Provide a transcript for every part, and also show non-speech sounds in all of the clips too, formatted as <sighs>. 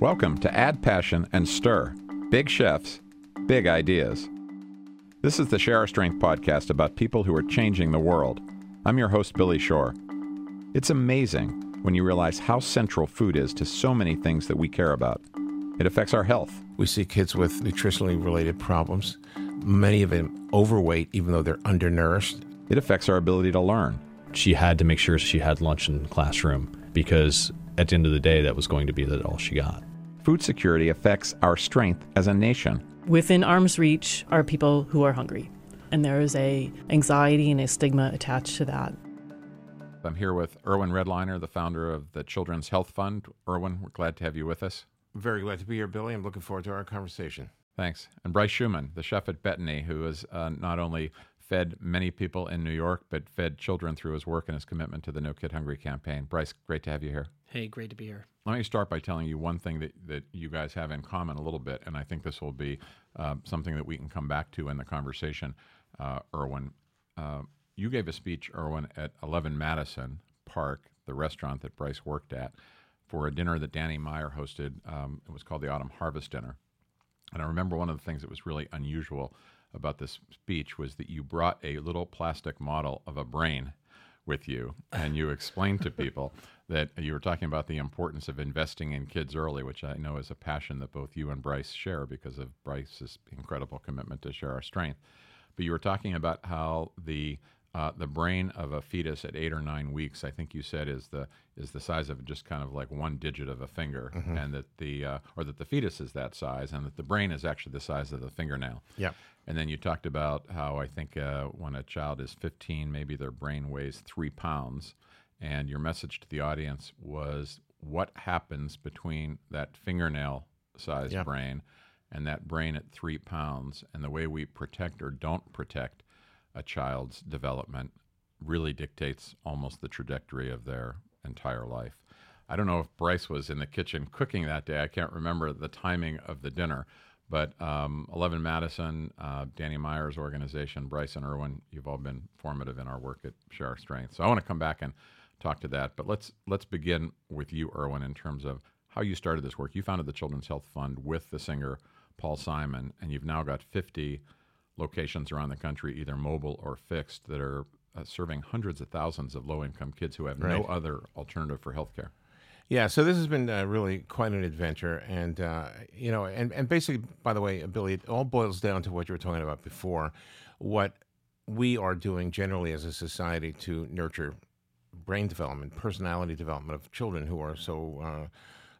Welcome to Add Passion and Stir Big Chefs, Big Ideas. This is the Share Our Strength podcast about people who are changing the world. I'm your host, Billy Shore. It's amazing when you realize how central food is to so many things that we care about. It affects our health. We see kids with nutritionally related problems, many of them overweight, even though they're undernourished. It affects our ability to learn. She had to make sure she had lunch in the classroom because at the end of the day, that was going to be that all she got. Food security affects our strength as a nation. Within arm's reach are people who are hungry, and there is a anxiety and a stigma attached to that. I'm here with Irwin Redlener, the founder of the Children's Health Fund. Irwin, we're glad to have you with us. Very glad to be here, Billy. I'm looking forward to our conversation. Thanks. And Bryce Shuman, the chef at Betony, who is uh, not only fed many people in New York, but fed children through his work and his commitment to the No Kid Hungry campaign. Bryce, great to have you here. Hey, great to be here. Let me start by telling you one thing that, that you guys have in common a little bit, and I think this will be uh, something that we can come back to in the conversation, uh, Irwin. Uh, you gave a speech, Irwin, at 11 Madison Park, the restaurant that Bryce worked at, for a dinner that Danny Meyer hosted. Um, it was called the Autumn Harvest Dinner. And I remember one of the things that was really unusual about this speech was that you brought a little plastic model of a brain with you and you explained to people <laughs> that you were talking about the importance of investing in kids early, which I know is a passion that both you and Bryce share because of Bryce's incredible commitment to share our strength. But you were talking about how the uh, the brain of a fetus at eight or nine weeks, I think you said, is the is the size of just kind of like one digit of a finger, mm-hmm. and that the uh, or that the fetus is that size, and that the brain is actually the size of the fingernail. Yeah. And then you talked about how I think uh, when a child is 15, maybe their brain weighs three pounds, and your message to the audience was what happens between that fingernail sized yeah. brain and that brain at three pounds, and the way we protect or don't protect a child's development really dictates almost the trajectory of their entire life. I don't know if Bryce was in the kitchen cooking that day. I can't remember the timing of the dinner, but um, 11 Madison, uh, Danny Meyer's organization, Bryce and Irwin, you've all been formative in our work at Share Our Strength. So I want to come back and talk to that. But let's let's begin with you, Irwin, in terms of how you started this work. You founded the Children's Health Fund with the singer Paul Simon, and you've now got 50 locations around the country, either mobile or fixed, that are uh, serving hundreds of thousands of low-income kids who have right. no other alternative for health care. Yeah, so this has been uh, really quite an adventure, and uh, you know, and and basically, by the way, Billy, it all boils down to what you were talking about before, what we are doing generally as a society to nurture brain development, personality development of children who are so uh,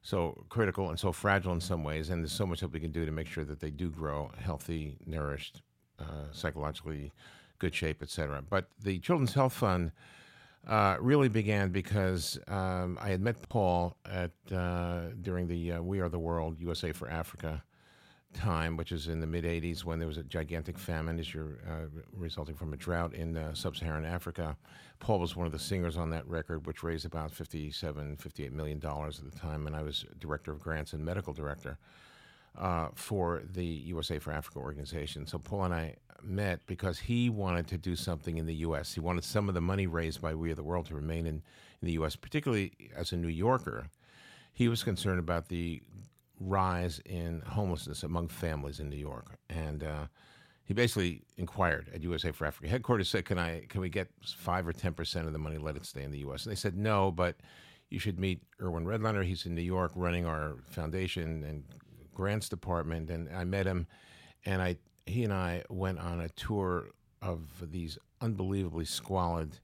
so critical and so fragile in some ways, and there's so much that we can do to make sure that they do grow healthy, nourished, uh, psychologically good shape, etc. But the Children's Health Fund uh, really began because um, I had met Paul at uh, during the uh, We Are the World USA for Africa time, which is in the mid 80s when there was a gigantic famine as you're, uh, resulting from a drought in sub-Saharan Africa. Paul was one of the singers on that record, which raised about 57, 58 million dollars at the time, and I was director of grants and medical director uh, for the USA for Africa organization. So Paul and I met because he wanted to do something in the U.S. He wanted some of the money raised by We Are the World to remain in, in the U.S., particularly as a New Yorker. He was concerned about the rise in homelessness among families in New York, and uh, he basically inquired at USA for Africa headquarters. Said, "Can I? Can we get five or ten percent of the money? Let it stay in the U.S." And they said, "No, but you should meet Irwin Redlener. He's in New York running our foundation and grants department." And I met him, and I he and I went on a tour of these unbelievably squalid.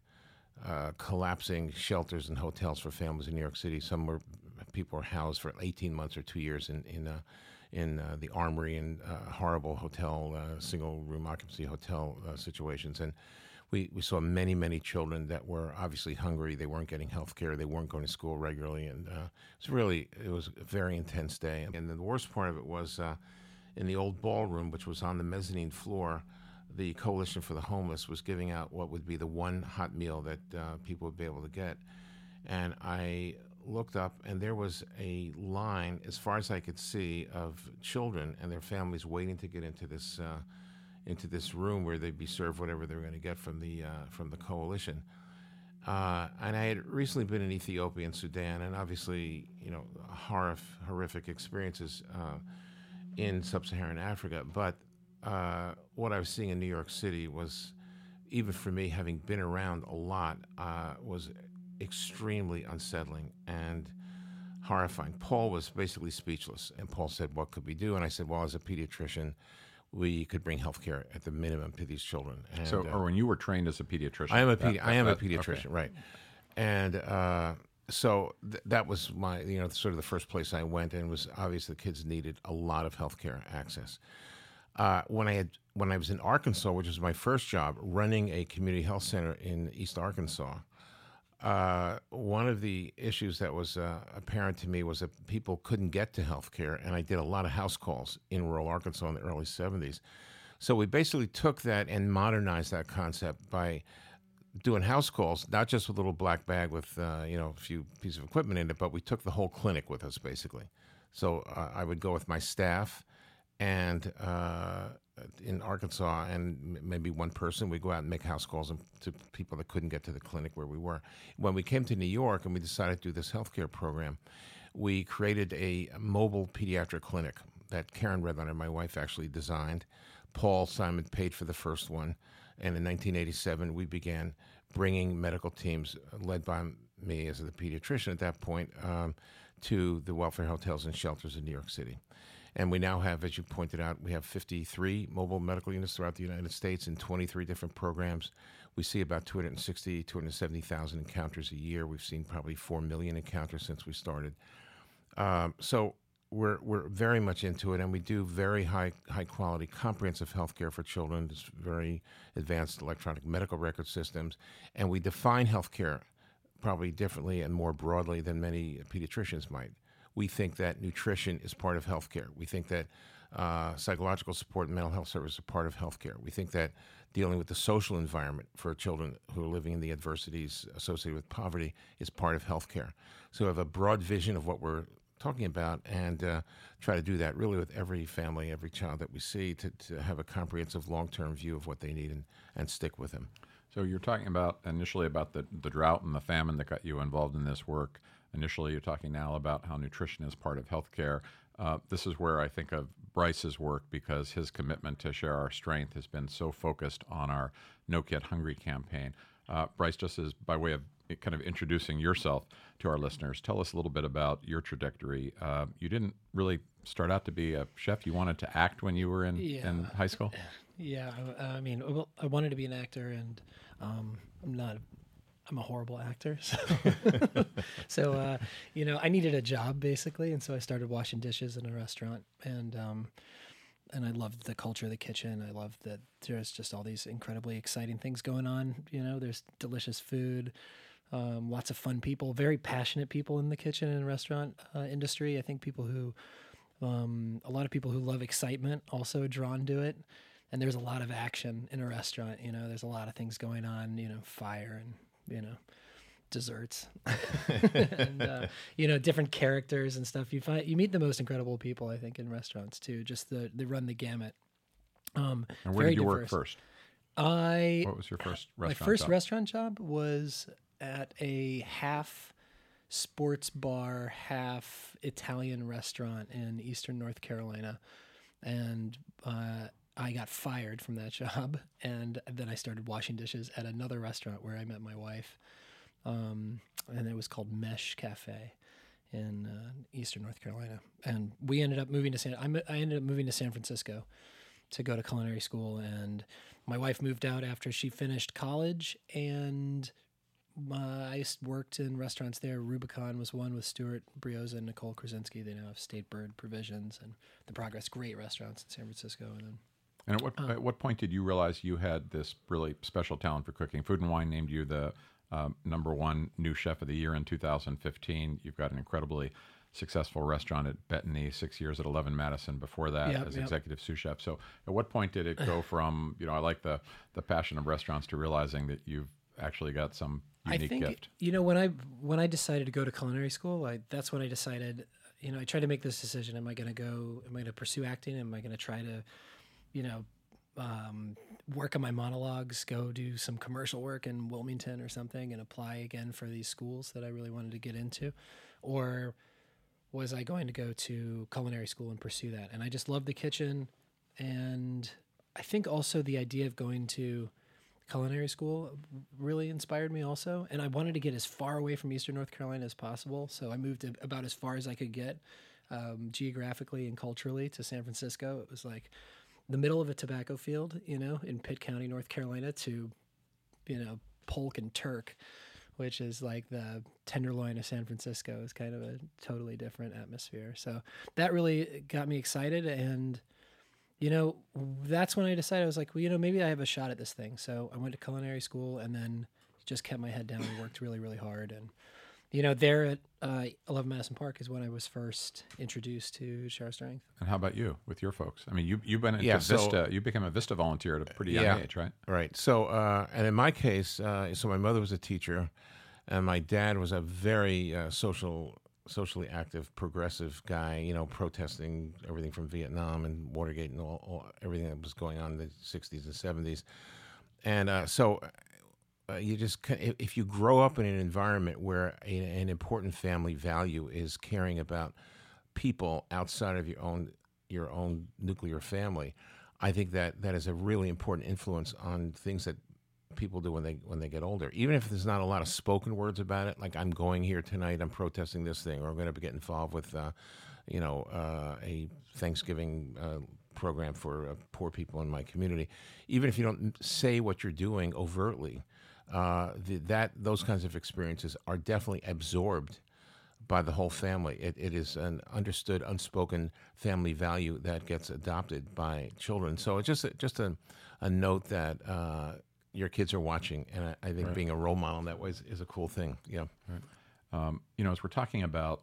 Uh, collapsing shelters and hotels for families in New York City. Some were people were housed for 18 months or two years in in uh, in uh, the Armory and uh, horrible hotel, uh, single room occupancy hotel uh, situations, and. We, we saw many, many children that were obviously hungry. They weren't getting health care. They weren't going to school regularly. And uh, it was really, it was a very intense day. And the worst part of it was in the old ballroom, which was on the mezzanine floor, the Coalition for the Homeless was giving out what would be the one hot meal that uh, people would be able to get. And I looked up, and there was a line, as far as I could see, of children and their families waiting to get into this uh, into this room where they'd be served whatever they were going to get from the uh, from the coalition. Uh, and I had recently been in Ethiopia and Sudan, and obviously, you know, horrific, horrific experiences uh, in sub-Saharan Africa. But uh, what I was seeing in New York City was, even for me, having been around a lot, uh, was extremely unsettling and horrifying. Paul was basically speechless, and Paul said, "What could we do?" And I said, "Well, as a pediatrician." We could bring health care at the minimum to these children. And, So, uh, Irwin you were trained as a pediatrician, I am a that- pedi- I am a that- okay. pediatrician, right? And uh, so th- that was my, you know, sort of the first place I went, and it was obvious the kids needed a lot of healthcare access. Uh, when I had when I was in Arkansas, which was my first job, running a community health center in East Arkansas, uh, one of the issues that was uh, apparent to me was that people couldn't get to health care, and I did a lot of house calls in rural Arkansas in the early 70s. So we basically took that and modernized that concept by doing house calls, not just with a little black bag with uh, you know a few pieces of equipment in it, but we took the whole clinic with us basically. So uh, I would go with my staff, and uh, in Arkansas, and maybe one person, we go out and make house calls to people that couldn't get to the clinic where we were. When we came to New York and we decided to do this healthcare program, we created a mobile pediatric clinic that Karen Redlener, my wife, actually designed. Paul Simon paid for the first one. And in 1987, we began bringing medical teams, led by me as the pediatrician at that point, um, to the welfare hotels and shelters in New York City. And we now have, as you pointed out, we have 53 mobile medical units throughout the United States in 23 different programs. We see about 260, 270,000 encounters a year. We've seen probably 4 million encounters since we started. Um, so we're we're very much into it, and we do very high high quality comprehensive health care for children. It's very advanced electronic medical record systems, and we define health care probably differently and more broadly than many pediatricians might. We think that nutrition is part of healthcare. We think that uh, psychological support and mental health services are part of healthcare. We think that dealing with the social environment for children who are living in the adversities associated with poverty is part of healthcare. So we have a broad vision of what we're talking about and uh, try to do that really with every family, every child that we see to, to have a comprehensive long term view of what they need and, and stick with them. So you're talking about initially about the, the drought and the famine that got you involved in this work. Initially, you're talking now about how nutrition is part of healthcare. Uh, this is where I think of Bryce's work because his commitment to share our strength has been so focused on our No Kid Hungry campaign. Uh, Bryce, just as by way of kind of introducing yourself to our listeners, tell us a little bit about your trajectory. Uh, you didn't really start out to be a chef; you wanted to act when you were in, in high school. Yeah, I, I mean, well, I wanted to be an actor, and um, I'm not. I'm a horrible actor, so <laughs> so uh, you know, I needed a job basically, and so I started washing dishes in a restaurant, and um, and I loved the culture of the kitchen. I loved that there's just all these incredibly exciting things going on. You know, there's delicious food. Um, lots of fun people, very passionate people in the kitchen and restaurant uh, industry. I think people who, um, a lot of people who love excitement also drawn to it and there's a lot of action in a restaurant you know there's a lot of things going on you know fire and you know desserts. <laughs> And uh, you know different characters and stuff. You find you meet the most incredible people i think in restaurants too. Just the they run the gamut. Um And where did you work first? i What was your first restaurant my first job? restaurant job was at a half sports bar, half Italian restaurant in Eastern North Carolina, and uh, I got fired from that <laughs> job, and then I started washing dishes at another restaurant where I met my wife, um, and it was called Mesh Cafe in uh, Eastern North Carolina, and we ended up moving to San. I, I ended up moving to San Francisco to go to culinary school and my wife moved out after she finished college and I worked in restaurants there. Rubicon was one with Stuart Brioza and Nicole Krasinski. They now have State Bird Provisions and The Progress, great restaurants in San Francisco. And then And at what, Uh. at what point did you realize you had this really special talent for cooking? Food and Wine named you the um, number one new chef of the year in 2015. You've got an incredibly successful restaurant at Betony, six years at 11 Madison before that Yep, as yep. executive sous chef. So at what point did it go <sighs> from, you know, I like the, the passion of restaurants to realizing that you've actually got some unique I think gift? you know when I when I decided to go to culinary school, I, that's when I decided. You know, I tried to make this decision: Am I going to go? Am I going to pursue acting? Am I going to try to, you know, um, work on my monologues, go do some commercial work in Wilmington or something, and apply again for these schools that I really wanted to get into, or was I going to go to culinary school and pursue that? And I just loved the kitchen, and I think also the idea of going to culinary school really inspired me also. And i wanted to get as far away from eastern north carolina as possible. So i moved about as far as i could get um, geographically and culturally to san francisco. It was like the middle of a tobacco field you know in pitt county north carolina to you know polk and turk which is like the tenderloin of san francisco is kind of a totally different atmosphere so that really got me excited and you know, that's when I decided I was like, well, you know, maybe I have a shot at this thing. So I went to culinary school and then just kept my head down and worked really, really hard. And, you know, there at uh, 11 Madison Park is when I was first introduced to Share Our Strength. And how about you with your folks? I mean, you you've been into Yeah, so- Vista. you became a Vista volunteer at a pretty young Yeah. age, right? Right. So, uh, and in my case, uh, so my mother was a teacher, and my dad was a very uh, social, socially active, progressive guy. You know, protesting everything from Vietnam and Watergate and all, all everything that was going on in the '60s and '70s. And uh, so, uh, you just if you grow up in an environment where a, an important family value is caring about people outside of your own your own nuclear family, I think that that is a really important influence on things that people do when they when they get older. Even if there's not a lot of spoken words about it, like I'm going here tonight, I'm protesting this thing, or I'm going to get involved with, uh, you know, uh, a Thanksgiving uh, program for uh, poor people in my community. Even if you don't say what you're doing overtly, uh, the, that those kinds of experiences are definitely absorbed by the whole family. It, it is an understood, unspoken family value that gets adopted by children. So it's just a, just a, a note that uh, your kids are watching, and I, I think being a role model in that way is, is a cool thing. Yeah. Um, you know, as we're talking about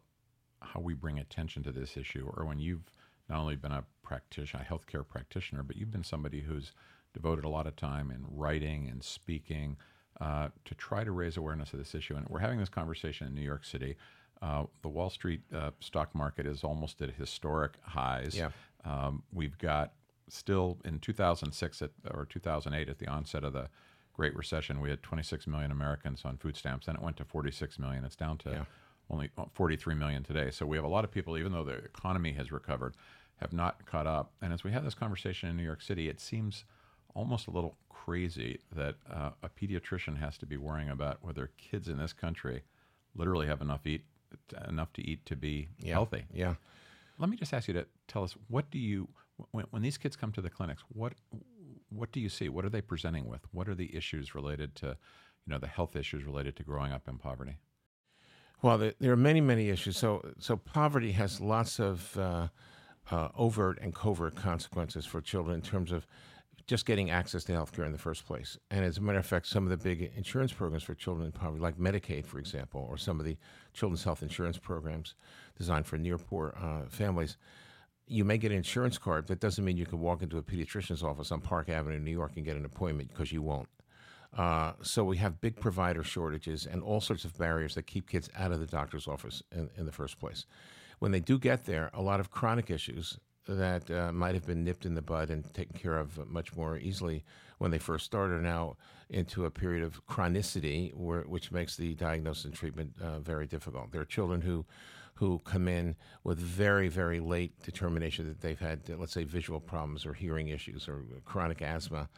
how we bring attention to this issue, Irwin you've not only been a practitioner, a healthcare practitioner, but you've been somebody who's devoted a lot of time in writing and speaking uh, to try to raise awareness of this issue. And we're having this conversation in New York City. Uh, the Wall Street uh, stock market is almost at historic highs. Yeah. Um, we've got still in 2006 at, or 2008 at the onset of the Great Recession, we had 26 million Americans on food stamps. Then it went to 46 million. It's down to Yeah. only 43 million today. So we have a lot of people, even though the economy has recovered, have not caught up. And as we have this conversation in New York City, it seems almost a little crazy that uh, a pediatrician has to be worrying about whether kids in this country literally have enough eat enough to eat to be Yeah. healthy. Yeah. Let me just ask you to tell us what do you when, when these kids come to the clinics, what what do you see? What are they presenting with? What are the issues related to, you know, the health issues related to growing up in poverty? Well, there, there are many, many issues. So, so poverty has lots of uh, uh, overt and covert consequences for children in terms of just getting access to health care in the first place. And as a matter of fact, some of the big insurance programs for children in poverty, like Medicaid, for example, or some of the children's health insurance programs designed for near poor uh, families, you may get an insurance card. That doesn't mean you can walk into a pediatrician's office on Park Avenue, New York, and get an appointment because you won't. Uh, so we have big provider shortages and all sorts of barriers that keep kids out of the doctor's office in, in the first place. When they do get there, a lot of chronic issues that uh, might have been nipped in the bud and taken care of much more easily when they first started are now into a period of chronicity, where, which makes the diagnosis and treatment uh, very difficult. There are children who who come in with very, very late determination that they've had, let's say, visual problems or hearing issues or chronic asthma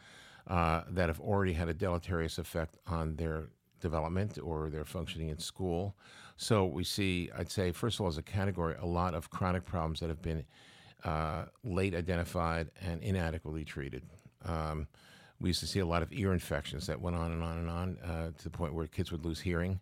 uh, that have already had a deleterious effect on their development or their functioning in school. So we see, I'd say, first of all, as a category, a lot of chronic problems that have been uh, late identified and inadequately treated. Um, we used to see a lot of ear infections that went on and on and on uh, to the point where kids would lose hearing.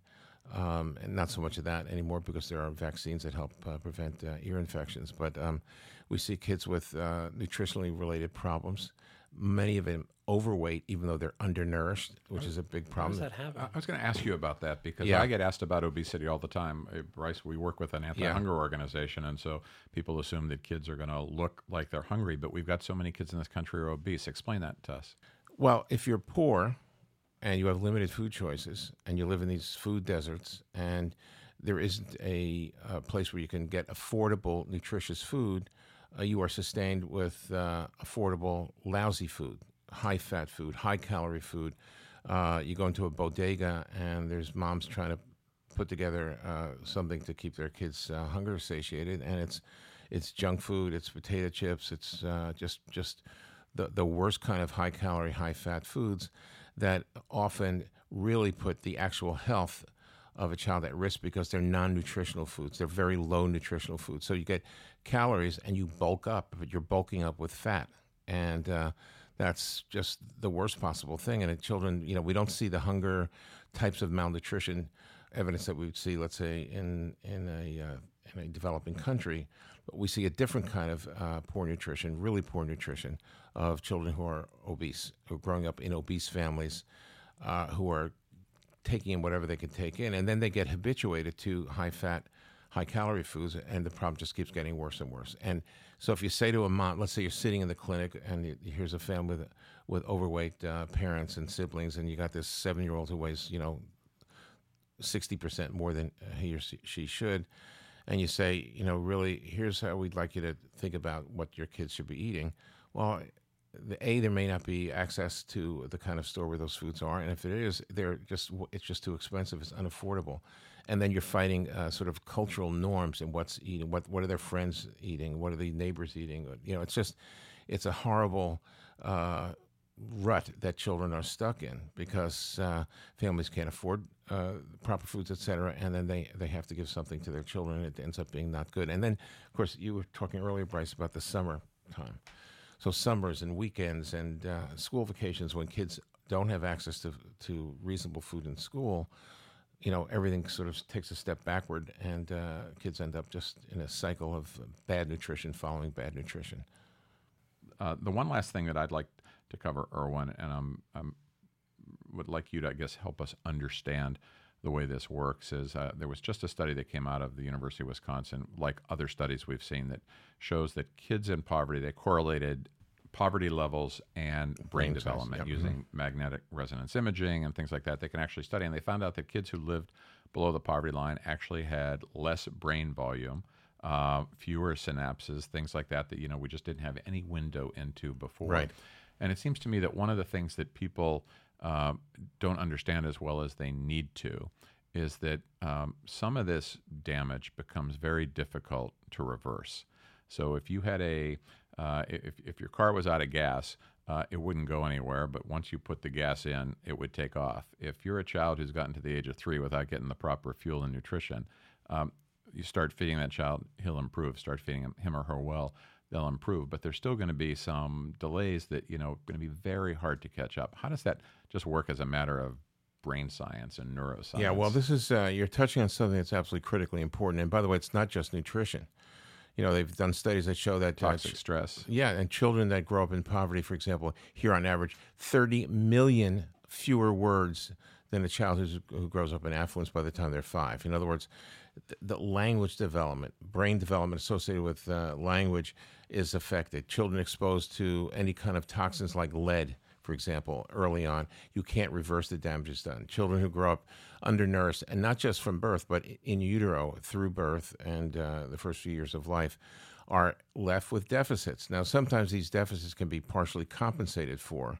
Um, and not so much of that anymore because there are vaccines that help uh, prevent uh, ear infections. But um, we see kids with uh, nutritionally related problems, many of them overweight, even though they're undernourished, which is a big problem. How problem. does that happen? I I was going to ask you about that because Yeah. I get asked about obesity all the time. Uh, Bryce, we work with an anti-hunger organization, and so people assume that kids are going to look like they're hungry, but we've got so many kids in this country who are obese. Explain that to us. Well, if you're poor and you have limited food choices and you live in these food deserts and there isn't a, a place where you can get affordable, nutritious food, uh, you are sustained with uh, affordable, lousy food, high fat food, high calorie food. Uh, you go into a bodega and there's moms trying to put together uh, something to keep their kids uh, hunger satiated, and it's it's junk food, it's potato chips, it's uh, just just the the worst kind of high calorie, high fat foods that often really put the actual health of a child at risk because they're non-nutritional foods. They're very low nutritional foods. So you get calories and you bulk up, but you're bulking up with fat, and uh, that's just the worst possible thing. And in children, you know, we don't see the hunger types of malnutrition evidence that we would see, let's say, in in a uh, in a developing country. But we see a different kind of uh, poor nutrition, really poor nutrition, of children who are obese, who are growing up in obese families, uh, who are taking in whatever they can take in, and then they get habituated to high fat, high calorie foods, and the problem just keeps getting worse and worse. And so, if you say to a mom, let's say you're sitting in the clinic, and you, here's a family with with overweight uh, parents and siblings, and you got this seven year old who weighs, you know, sixty percent more than he or she should, and you say, you know, really, here's how we'd like you to think about what your kids should be eating. Well, a there may not be access to the kind of store where those foods are, and if it is, they're just it's just too expensive. It's unaffordable, and then you're fighting uh, sort of cultural norms and what's eating, what what are their friends eating, what are the neighbors eating. You know, it's just it's a horrible. Uh, rut that children are stuck in because uh, families can't afford uh, proper foods, etc., and then they, they have to give something to their children, and it ends up being not good. And then, of course, you were talking earlier, Bryce, about the summer time. So summers and weekends and uh, school vacations when kids don't have access to to reasonable food in school, you know everything sort of takes a step backward, and uh, kids end up just in a cycle of bad nutrition following bad nutrition. Uh, the one last thing that I'd like to cover, Irwin, and I'm, I'm would like you to, I guess, help us understand the way this works is uh, there was just a study that came out of the University of Wisconsin, like other studies we've seen, that shows that kids in poverty, they correlated poverty levels and brain, development yep. using magnetic resonance imaging and things like that. They can actually study, and they found out that kids who lived below the poverty line actually had less brain volume, uh, fewer synapses, things like that, that, you know, we just didn't have any window into before. Right. And it seems to me that one of the things that people uh, don't understand as well as they need to is that um, some of this damage becomes very difficult to reverse. So if you had a, uh, if, if your car was out of gas, uh, it wouldn't go anywhere, but once you put the gas in, it would take off. If you're a child who's gotten to the age of three without getting the proper fuel and nutrition, um, you start feeding that child, he'll improve. Start feeding him, him or her well, they'll improve. But there's still going to be some delays that you know going to be very hard to catch up. How does that just work as a matter of brain science and neuroscience? Yeah, well, this is uh, you're touching on something that's absolutely critically important. And by the way, it's not just nutrition. You know, they've done studies that show that uh, toxic stress. Yeah, and children that grow up in poverty, for example, hear on average 30 million fewer words than a child who's, who grows up in affluence by the time they're five. In other words, the, the language development, brain development associated with uh, language is affected. Children exposed to any kind of toxins like lead, for example, early on, you can't reverse the damages done. Children who grow up undernourished, and not just from birth, but in utero through birth and uh, the first few years of life, are left with deficits. Now, sometimes these deficits can be partially compensated for,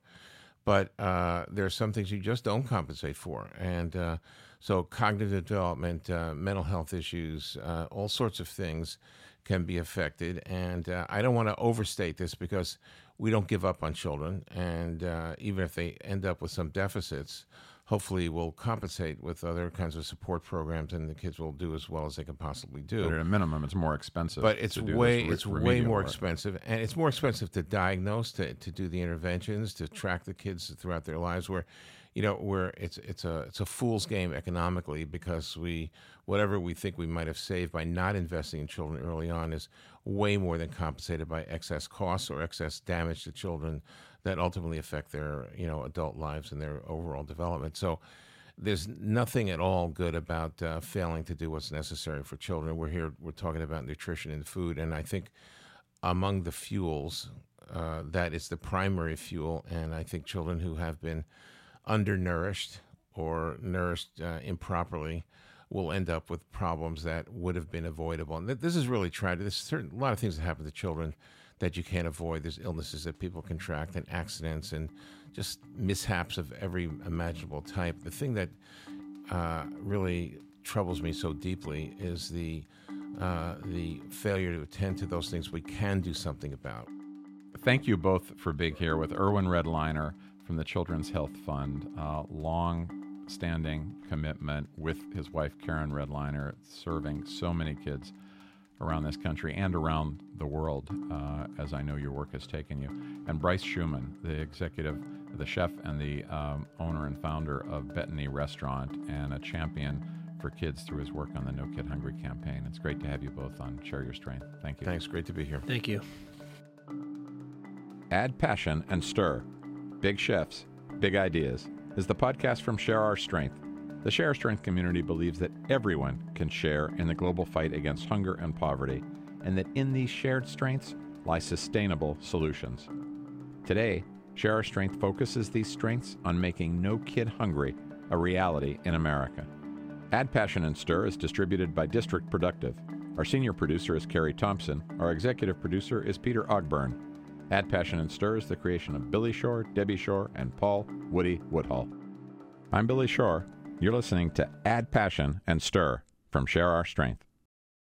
but uh, there are some things you just don't compensate for. And uh, so, cognitive development, uh, mental health issues, uh, all sorts of things can be affected. And uh, I don't want to overstate this because we don't give up on children. And uh, even if they end up with some deficits, hopefully we'll compensate with other kinds of support programs, and the kids will do as well as they can possibly do. But at a minimum, it's more expensive. But it's way it's way more work. expensive, and it's more expensive to diagnose, to, to do the interventions, to track the kids throughout their lives. Where, you know, where it's it's a it's a fool's game economically because we whatever we think we might have saved by not investing in children early on is way more than compensated by excess costs or excess damage to children that ultimately affect their you know adult lives and their overall development. So there's nothing at all good about uh, failing to do what's necessary for children. We're here, we're talking about nutrition and food, and I think among the fuels, uh, that is the primary fuel. And I think children who have been undernourished or nourished uh, improperly will end up with problems that would have been avoidable. And this is really tragic. There's certain, a lot of things that happen to children that you can't avoid. There's illnesses that people contract, and accidents, and just mishaps of every imaginable type. The thing that uh, really troubles me so deeply is the uh, the failure to attend to those things we can do something about. Thank you both for being here with Irwin Redlener from the Children's Health Fund. Uh, long standing commitment with his wife, Karen Redlener, serving so many kids around this country and around the world, uh, as I know your work has taken you. And Bryce Shuman, the executive, the chef, and the um, owner and founder of Betony Restaurant, and a champion for kids through his work on the No Kid Hungry campaign. It's great to have you both on Share Your Strength. Thank you. Thanks. Great to be here. Thank you. Add passion and stir. Big chefs, big ideas is the podcast from Share Our Strength. The Share Our Strength community believes that everyone can share in the global fight against hunger and poverty, and that in these shared strengths lie sustainable solutions. Today, Share Our Strength focuses these strengths on making No Kid Hungry a reality in America. Add Passion and Stir is distributed by District Productive. Our senior producer is Carrie Thompson. Our executive producer is Peter Ogburn. Add Passion and Stir is the creation of Billy Shore, Debbie Shore, and Paul Woody Woodhull. I'm Billy Shore. You're listening to Add Passion and Stir from Share Our Strength.